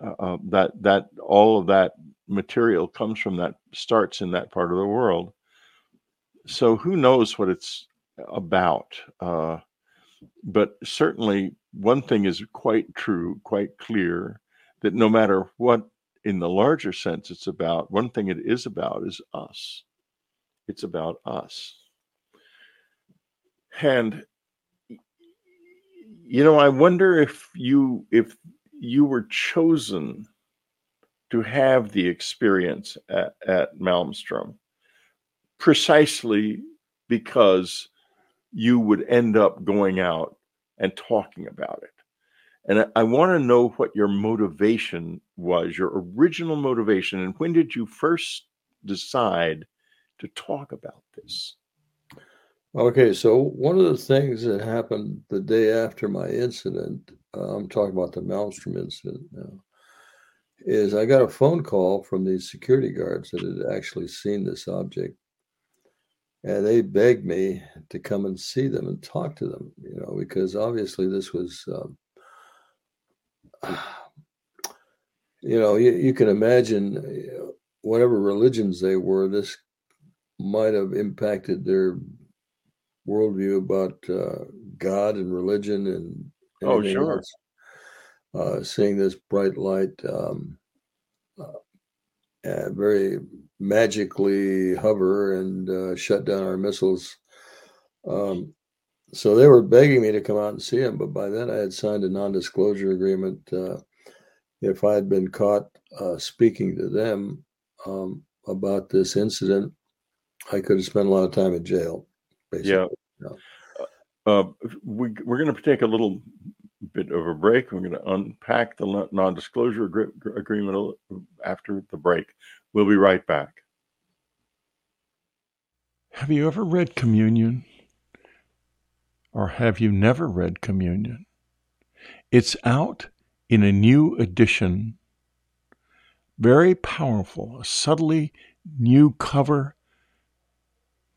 uh, uh, that that all of that material comes from that starts in that part of the world. So who knows what it's about? But certainly one thing is quite true, quite clear that no matter what in the larger sense it's about, one thing it is about is us it's about us. And you know, I wonder if you if you were chosen to have the experience at, at Malmstrom precisely because you would end up going out and talking about it. And I, I want to know what your motivation was, your original motivation, and when did you first decide to talk about this. Okay, so one of the things that happened the day after my incident, uh, I'm talking about the Malmstrom incident now, is I got a phone call from these security guards that had actually seen this object. And they begged me to come and see them and talk to them, you know, because obviously this was, um, you know, you, you can imagine uh, whatever religions they were, this might have impacted their worldview about uh, God and religion and oh sure. uh, seeing this bright light um, uh, very magically hover and uh, shut down our missiles um, so they were begging me to come out and see him but by then i had signed a non-disclosure agreement uh, if i had been caught uh, speaking to them um, about this incident I could have spent a lot of time in jail. Basically. Yeah. yeah. Uh, we, we're going to take a little bit of a break. We're going to unpack the non disclosure agreement after the break. We'll be right back. Have you ever read Communion? Or have you never read Communion? It's out in a new edition, very powerful, a subtly new cover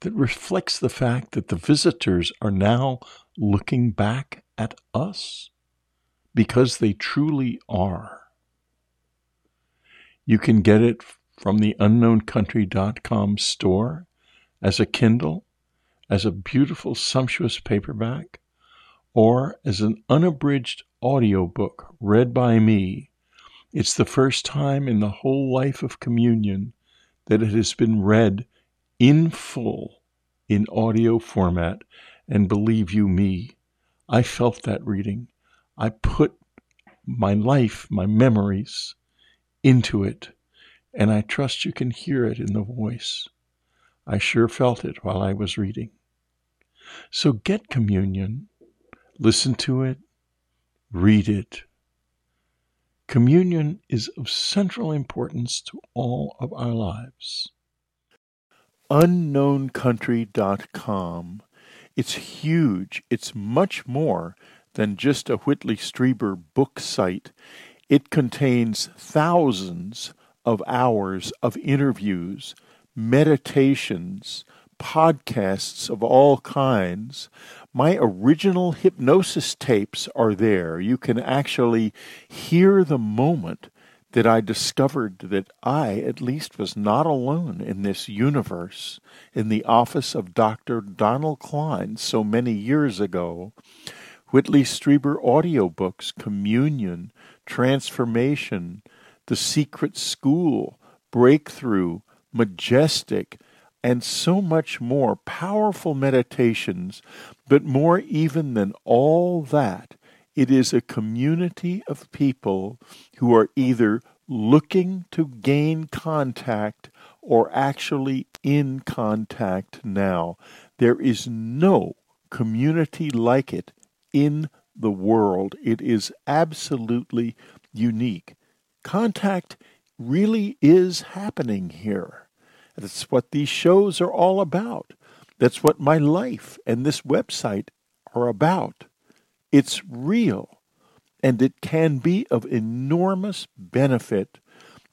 that reflects the fact that the visitors are now looking back at us because they truly are. You can get it from the unknowncountry.com store as a Kindle, as a beautiful, sumptuous paperback, or as an unabridged audiobook read by me. It's the first time in the whole life of communion that it has been read in full in audio format. And believe you me, I felt that reading. I put my life, my memories into it, and I trust you can hear it in the voice. I sure felt it while I was reading. So get communion, listen to it, read it. Communion is of central importance to all of our lives unknowncountry.com. It's huge. It's much more than just a Whitley Strieber book site. It contains thousands of hours of interviews, meditations, podcasts of all kinds. My original hypnosis tapes are there. You can actually hear the moment that I discovered that I, at least, was not alone in this universe in the office of Dr. Donald Klein so many years ago. Whitley Strieber audiobooks, Communion, Transformation, The Secret School, Breakthrough, Majestic, and so much more powerful meditations, but more even than all that It is a community of people who are either looking to gain contact or actually in contact now. There is no community like it in the world. It is absolutely unique. Contact really is happening here. That's what these shows are all about. That's what my life and this website are about. It's real, and it can be of enormous benefit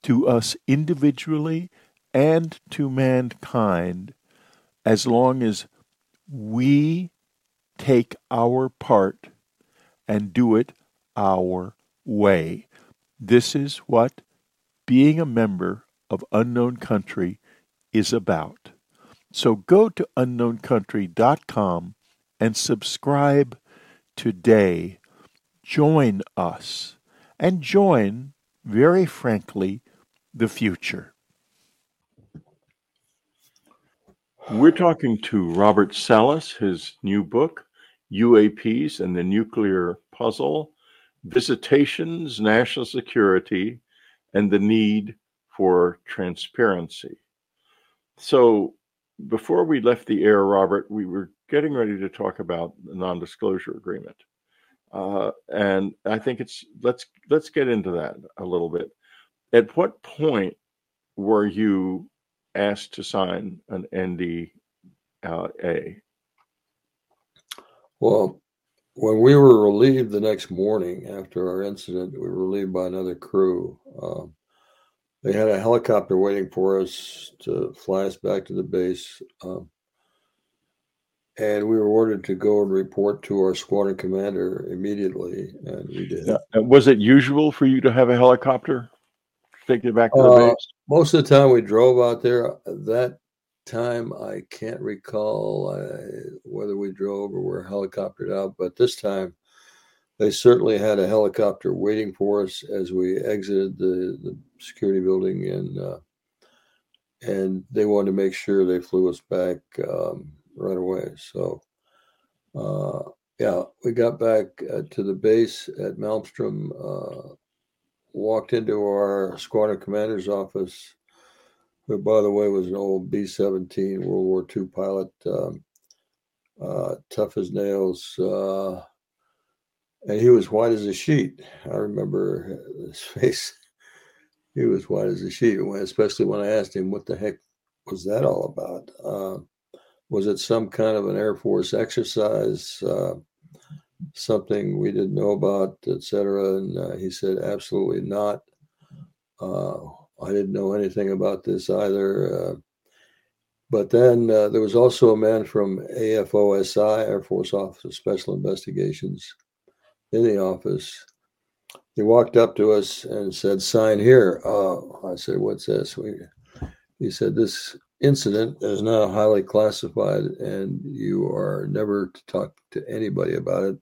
to us individually and to mankind as long as we take our part and do it our way. This is what being a member of Unknown Country is about. So go to unknowncountry.com and subscribe today. Join us and join, very frankly, the future. We're talking to Robert Salas, his new book, UAPs and the Nuclear Puzzle Visitations, National Security, and the Need for Transparency. So, before we left the air, Robert, we were getting ready to talk about the non-disclosure agreement, uh, and I think it's let's let's get into that a little bit. At what point were you asked to sign an NDA? Well, when we were relieved the next morning after our incident, we were relieved by another crew. Um, they had a helicopter waiting for us to fly us back to the base. Um, and we were ordered to go and report to our squadron commander immediately, and we did. Yeah. Was it usual for you to have a helicopter take you back to the uh, base? Most of the time, we drove out there. That time, I can't recall uh, whether we drove or were helicoptered out, but this time, they certainly had a helicopter waiting for us as we exited the, the security building, and uh, and they wanted to make sure they flew us back um, right away. So, uh, yeah, we got back uh, to the base at Malmstrom, uh, walked into our squadron commander's office, who, by the way, was an old B 17 World War II pilot, um, uh, tough as nails. Uh, and he was white as a sheet. I remember his face. He was white as a sheet, especially when I asked him what the heck was that all about. Uh, was it some kind of an Air Force exercise, uh, something we didn't know about, etc.? And uh, he said, absolutely not. Uh, I didn't know anything about this either. Uh, but then uh, there was also a man from AFOSI, Air Force Office of Special Investigations, in the office. He walked up to us and said, "Sign here." Uh, I said, "What's this?" We, he said, "This incident is now highly classified, and you are never to talk to anybody about it."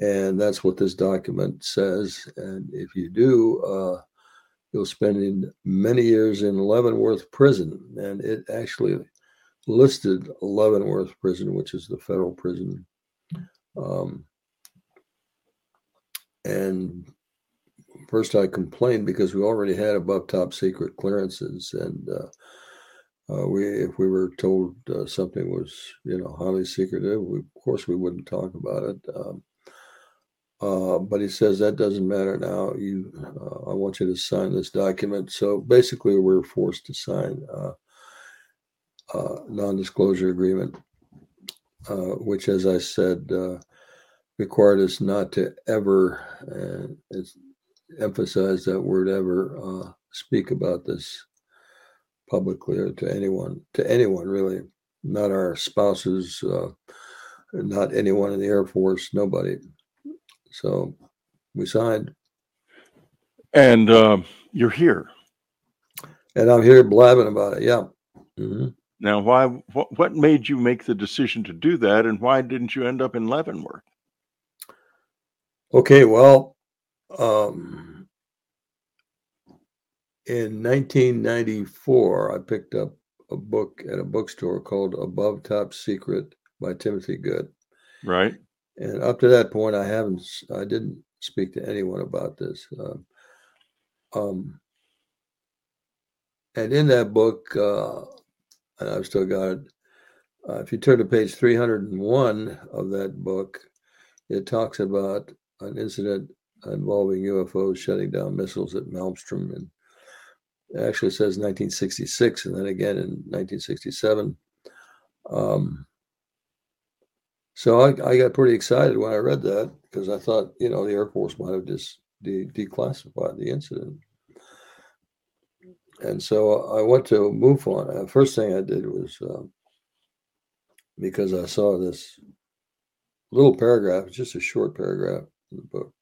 And that's what this document says. And if you do, you'll spend many years in Leavenworth Prison. And it actually listed Leavenworth Prison, which is the federal prison. Um, and first I complained because we already had above top secret clearances, and uh, uh, we if we were told uh, something was you know highly secretive, we, of course we wouldn't talk about it. Um, uh, but he says that doesn't matter now. You, uh, I want you to sign this document. So basically, we're forced to sign a uh, non-disclosure agreement, which, as I said required us not to ever uh, emphasize that word ever uh, speak about this publicly or to anyone to anyone really not our spouses uh, not anyone in the air force nobody so we signed and uh, you're here and i'm here blabbing about it yeah mm-hmm. now why what, what made you make the decision to do that and why didn't you end up in leavenworth Okay, well, um, in 1994, I picked up a book at a bookstore called Above Top Secret by Timothy Good. Right. And up to that point, I haven't, I didn't speak to anyone about this. Um, um, and in that book, uh, and I've still got it. Uh, if you turn to page 301 of that book, it talks about an incident involving UFOs shutting down missiles at Malmstrom. And actually says 1966 and then again in 1967. Um, so I, I, got pretty excited when I read that because I thought, you know, the Air Force might have just de- declassified the incident. And so I went to MUFON. The first thing I did was um, because I saw this little paragraph, just a short paragraph in the book.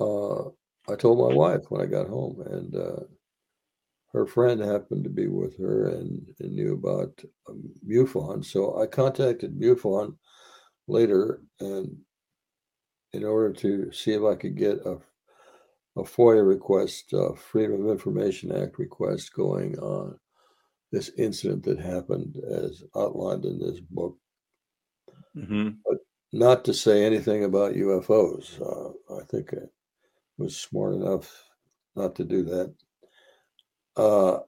Uh, I told my wife when I got home, and uh, her friend happened to be with her and, and knew about um, MUFON. So I contacted MUFON later, and in order to see if I could get a a FOIA request, uh, Freedom of Information Act request going on this incident that happened as outlined in this book. Mm-hmm. But not to say anything about UFOs. Uh, I think I was smart enough not to do that. Uh,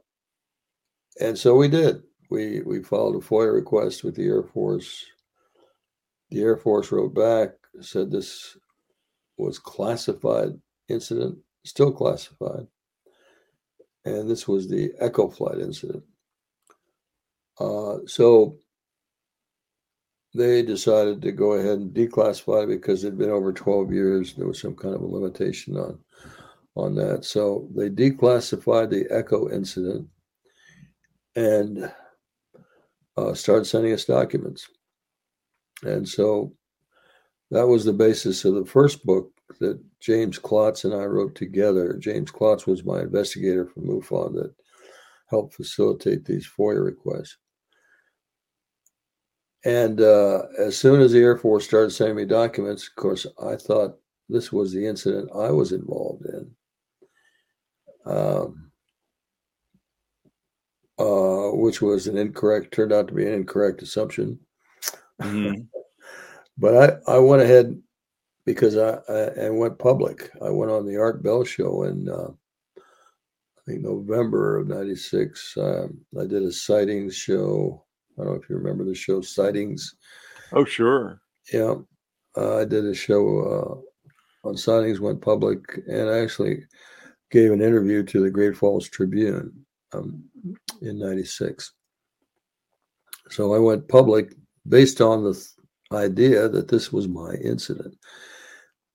and so we did. We we filed a FOIA request with the Air Force. The Air Force wrote back, said this was classified incident, still classified. And this was the Echo flight incident. Uh, so they decided to go ahead and declassify it because it'd been over 12 years. There was some kind of a limitation on on that. So they declassified the Echo incident and uh, started sending us documents. And so that was the basis of the first book that James Klotz and I wrote together. James Klotz was my investigator from MUFON that helped facilitate these FOIA requests. And uh, as soon as the Air Force started sending me documents, of course, I thought this was the incident I was involved in. Um, uh, which was an incorrect, turned out to be an incorrect assumption. Mm-hmm. but I, I went ahead because I, I, I, went public. I went on the Art Bell show in uh, I think November of '96. Um, I did a sightings show I don't know if you remember the show Sightings. Oh, sure. Yeah. Uh, I did a show uh, on sightings, went public, and I actually gave an interview to the Great Falls Tribune um, in 96. So I went public based on the th- idea that this was my incident.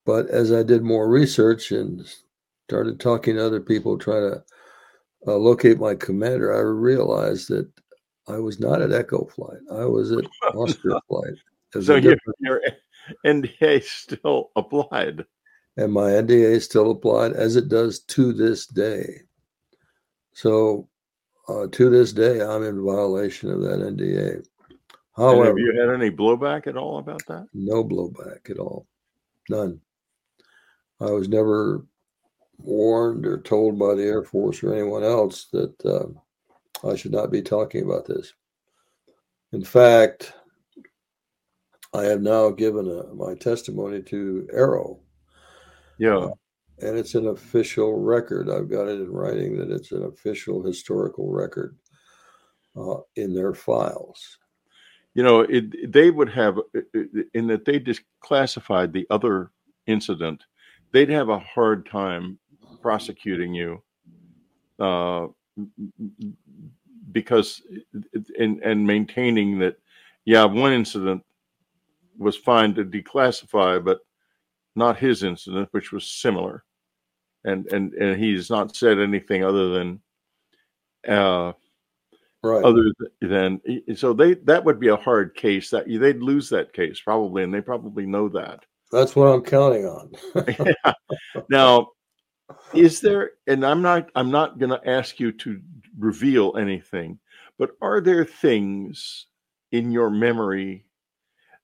But as I did more research and started talking to other people, trying to uh, locate my commander, I realized that I was not at Echo Flight. I was at Oscar Flight. So your, your NDA still applied. And my NDA still applied as it does to this day. So uh, to this day, I'm in violation of that NDA. However, and have you had any blowback at all about that? No blowback at all. None. I was never warned or told by the Air Force or anyone else that uh, I should not be talking about this. In fact, I have now given a, my testimony to AARO. Yeah. Uh, and it's an official record. I've got it in writing that it's an official historical record uh, in their files. You know, it, they would have, in that they just classified the other incident, they'd have a hard time prosecuting you uh, because and and maintaining that yeah one incident was fine to declassify but not his incident which was similar. And and and he's not said anything other than uh right. other than so they that would be a hard case. That they'd lose that case probably and they probably know that. That's what i'm counting on. Yeah. now is there and i'm not i'm not going to ask you to reveal anything but are there things in your memory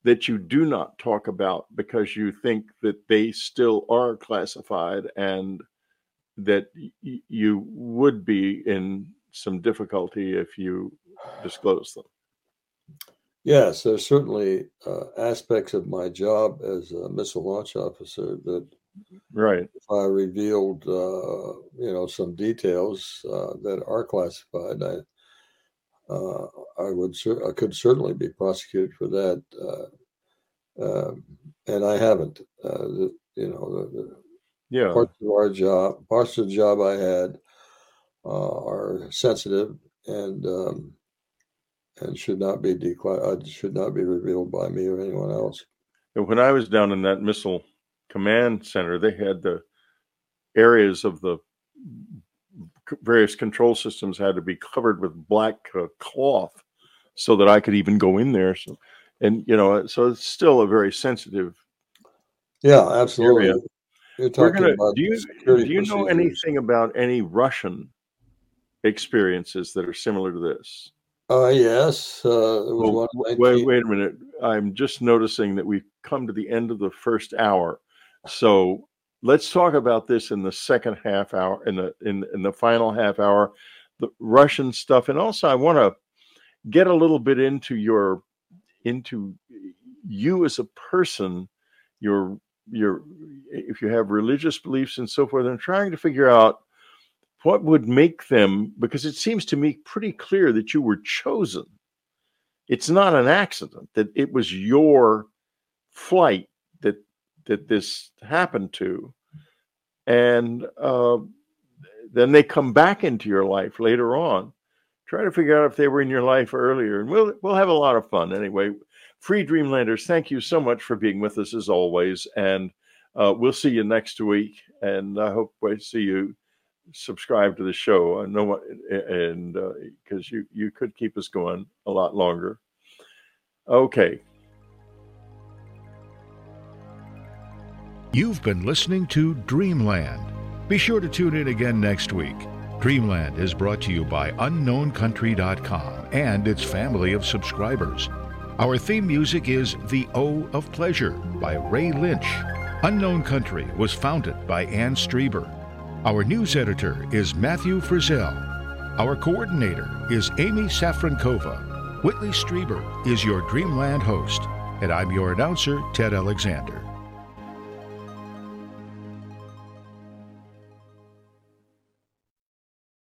that you do not talk about because you think that they still are classified and that y- you would be in some difficulty if you disclose them? Yes, there's certainly uh, aspects of my job as a missile launch officer that, right, if I revealed, uh, you know, some details uh, that are classified, I, uh, I would, I could certainly be prosecuted for that, uh, um, and I haven't. Uh, the, you know, the, the yeah, parts of our job, parts of the job I had are sensitive and. Um, and should not be declared, uh, should not be revealed by me or anyone else. And when I was down in that missile command center, they had the areas of the various control systems had to be covered with black uh, cloth so that I could even go in there. So, and you know, so it's still a very sensitive. Yeah, absolutely. Area. You're talking gonna, about do you do you know anything about any Russian experiences that are similar to this? Uh, yes. Uh, well, wait, wait a minute. I'm just noticing that we've come to the end of the first hour. So let's talk about this in the second half hour, in the in, in the final half hour, the Russian stuff, and also I want to get a little bit into your into you as a person, your your if you have religious beliefs and so forth, and trying to figure out what would make them because it seems to me pretty clear that you were chosen. It's not an accident that it was your flight that that this happened to and uh, then they come back into your life later on try to figure out if they were in your life earlier and we'll we'll have a lot of fun anyway free dreamlanders thank you so much for being with us as always and uh, we'll see you next week and i hope i see you subscribe to the show. I know and because uh, you you could keep us going a lot longer. Okay. You've been listening to Dreamland. Be sure to tune in again next week. Dreamland is brought to you by UnknownCountry.com and its family of subscribers. Our theme music is The O of Pleasure by Ray Lynch. Unknown Country was founded by Anne Strieber. Our news editor is Matthew Frizzell. Our coordinator is Amy Safrankova. Whitley Strieber is your Dreamland host, and I'm your announcer, Ted Alexander.